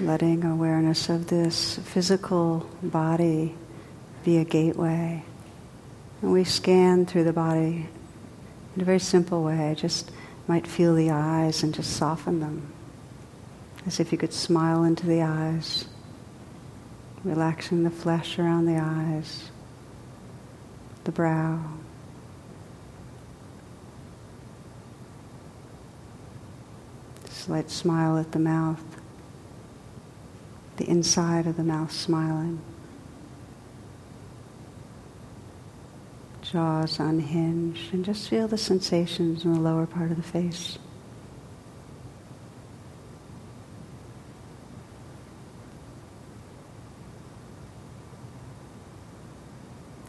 letting awareness of this physical body be a gateway. And we scan through the body in a very simple way. Just might feel the eyes and just soften them. As if you could smile into the eyes, relaxing the flesh around the eyes, the brow. Slight smile at the mouth, the inside of the mouth smiling. jaws unhinged, and just feel the sensations in the lower part of the face.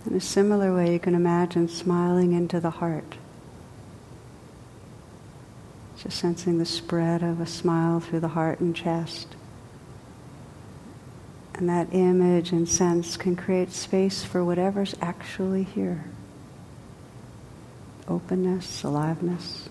In a similar way, you can imagine smiling into the heart. Just sensing the spread of a smile through the heart and chest. And that image and sense can create space for whatever's actually here openness, aliveness.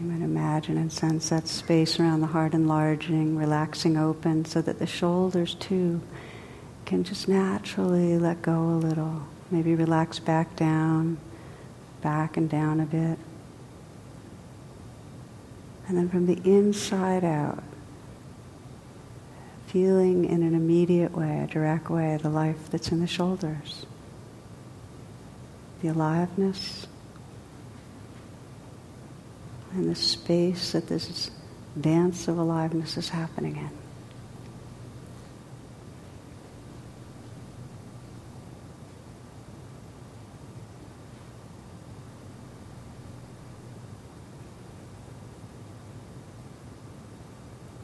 You might imagine and sense that space around the heart enlarging, relaxing open, so that the shoulders too can just naturally let go a little. Maybe relax back down, back and down a bit. And then from the inside out, feeling in an immediate way, a direct way, the life that's in the shoulders. The aliveness and the space that this dance of aliveness is happening in.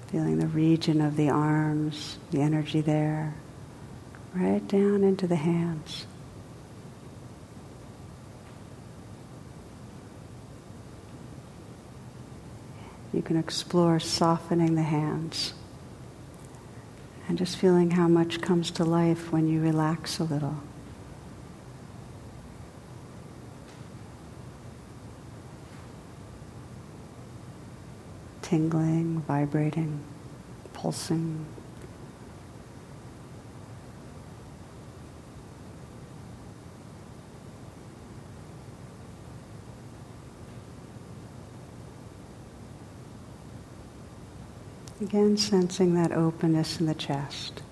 Feeling the region of the arms, the energy there, right down into the hands. You can explore softening the hands and just feeling how much comes to life when you relax a little. tingling, vibrating, pulsing. Again, sensing that openness in the chest.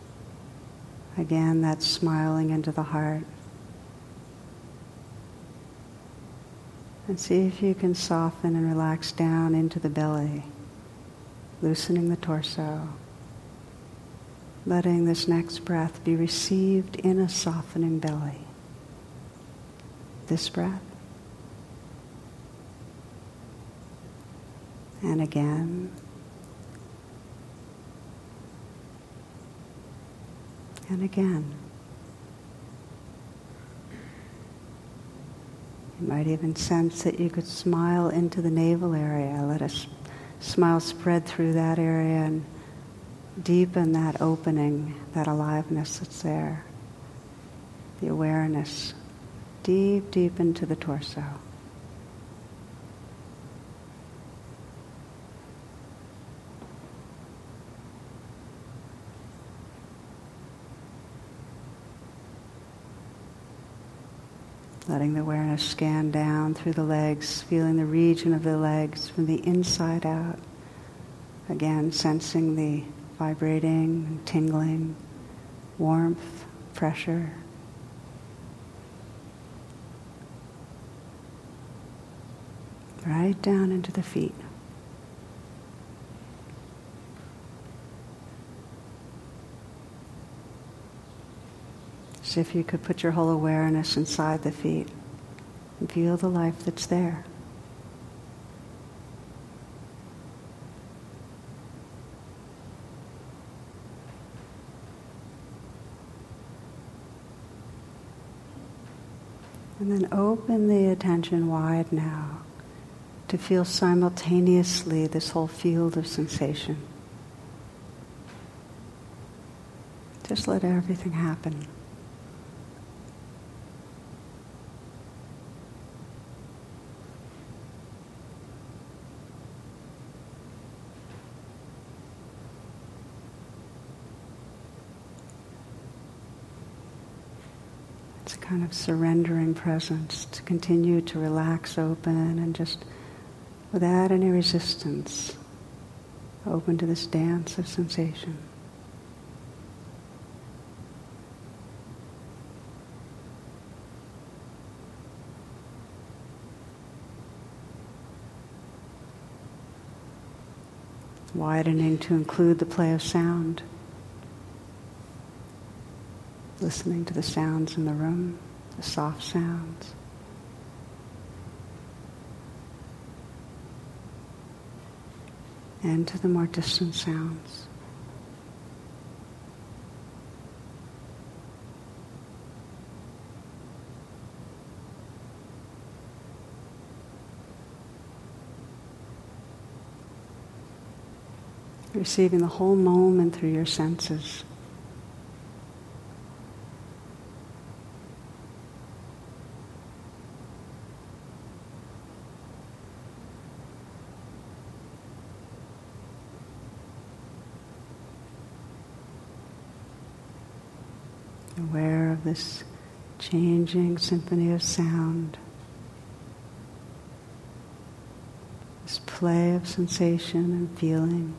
Again, that smiling into the heart. And see if you can soften and relax down into the belly loosening the torso, letting this next breath be received in a softening belly. This breath. And again. And again. You might even sense that you could smile into the navel area. Let us smile spread through that area and deepen that opening, that aliveness that's there. The awareness deep, deep into the torso. Letting the awareness scan down through the legs, feeling the region of the legs from the inside out. Again, sensing the vibrating, tingling, warmth, pressure. Right down into the feet. If you could put your whole awareness inside the feet and feel the life that's there. And then open the attention wide now to feel simultaneously this whole field of sensation. Just let everything happen. It's a kind of surrendering presence to continue to relax open and just without any resistance, open to this dance of sensation. Widening to include the play of sound. Listening to the sounds in the room, the soft sounds. and to the more distant sounds. Receiving the whole moment through your senses. aware of this changing symphony of sound, this play of sensation and feeling,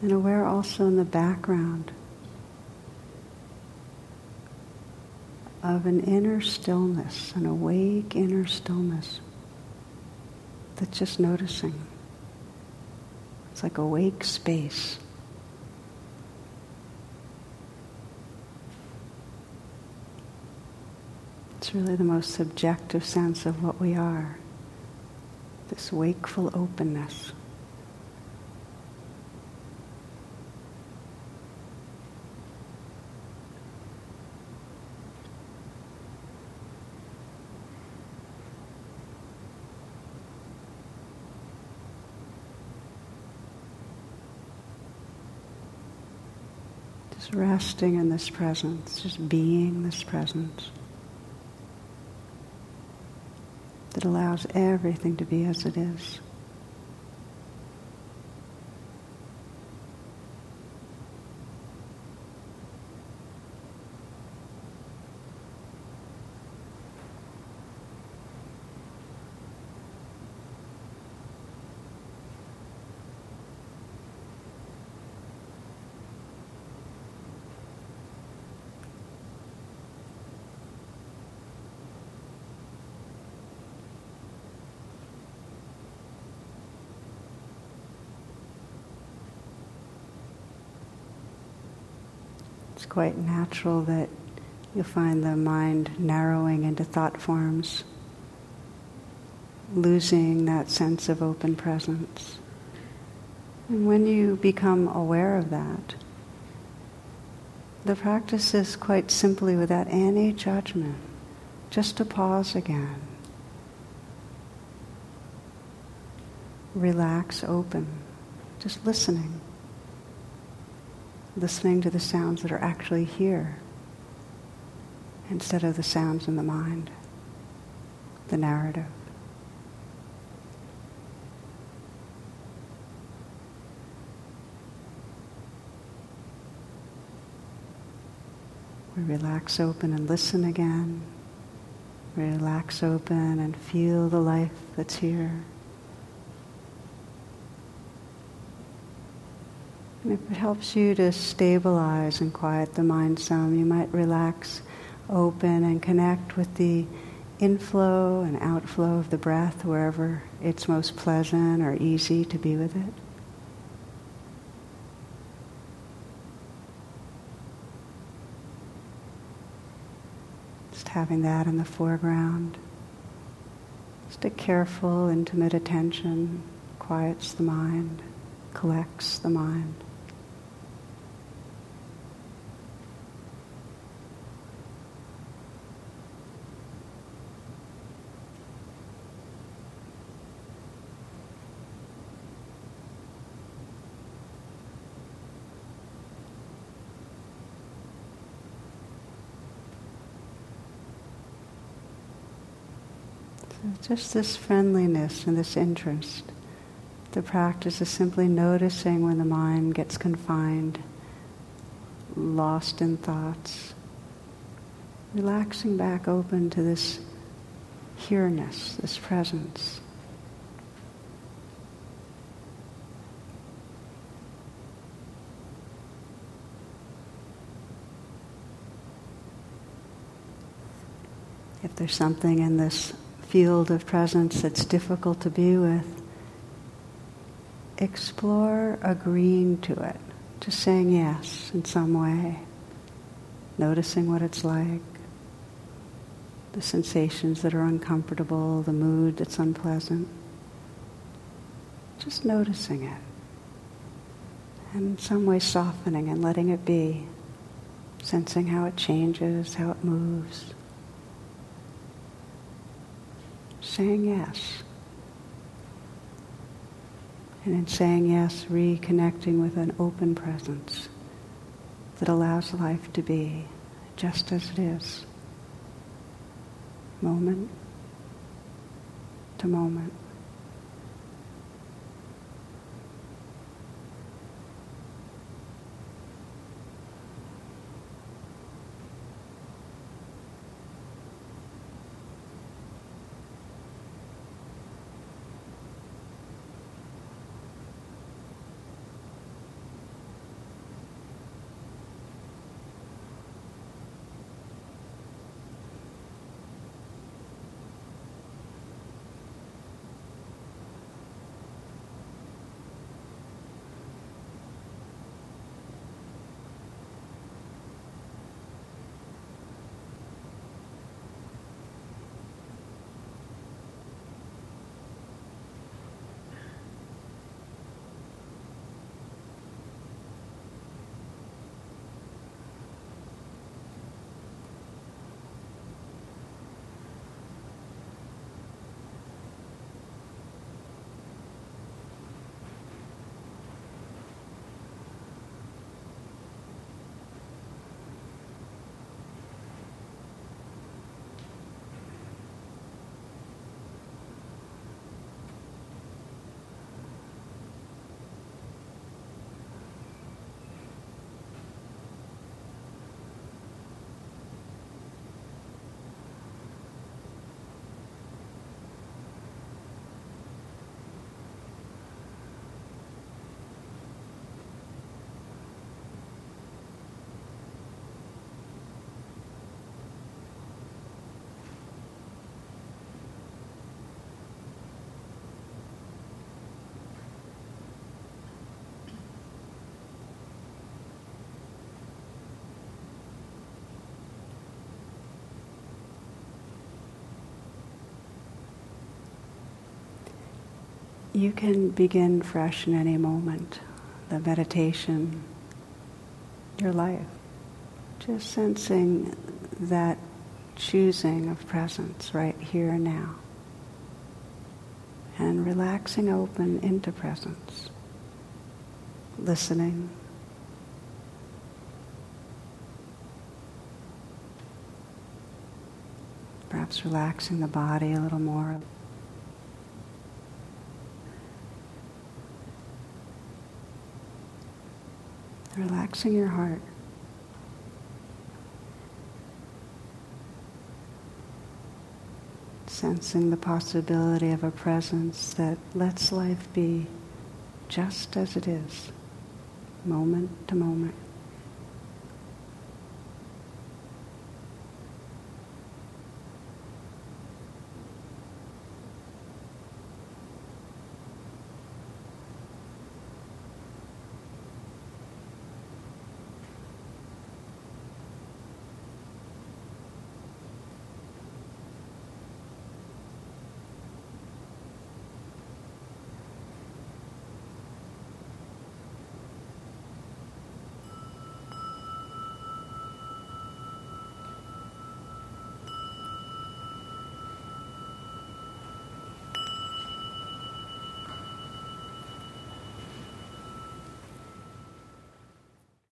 and aware also in the background of an inner stillness, an awake inner stillness that's just noticing. It's like awake space. It's really the most subjective sense of what we are this wakeful openness. Just resting in this presence, just being this presence. That allows everything to be as it is. It's quite natural that you'll find the mind narrowing into thought forms, losing that sense of open presence. And when you become aware of that, the practice is quite simply without any judgment, just to pause again. Relax, open, just listening listening to the sounds that are actually here instead of the sounds in the mind, the narrative. We relax open and listen again. Relax open and feel the life that's here. And if it helps you to stabilize and quiet the mind some, you might relax, open, and connect with the inflow and outflow of the breath wherever it's most pleasant or easy to be with it. Just having that in the foreground. Just a careful, intimate attention quiets the mind, collects the mind. Just this friendliness and this interest. The practice is simply noticing when the mind gets confined, lost in thoughts, relaxing back open to this here-ness, this presence. If there's something in this field of presence that's difficult to be with, explore agreeing to it, just saying yes in some way, noticing what it's like, the sensations that are uncomfortable, the mood that's unpleasant. Just noticing it. And in some way softening and letting it be, sensing how it changes, how it moves. Saying yes. And in saying yes, reconnecting with an open presence that allows life to be just as it is, moment to moment. You can begin fresh in any moment, the meditation, your life. Just sensing that choosing of presence right here and now. And relaxing open into presence. Listening. Perhaps relaxing the body a little more. Relaxing your heart. Sensing the possibility of a presence that lets life be just as it is, moment to moment.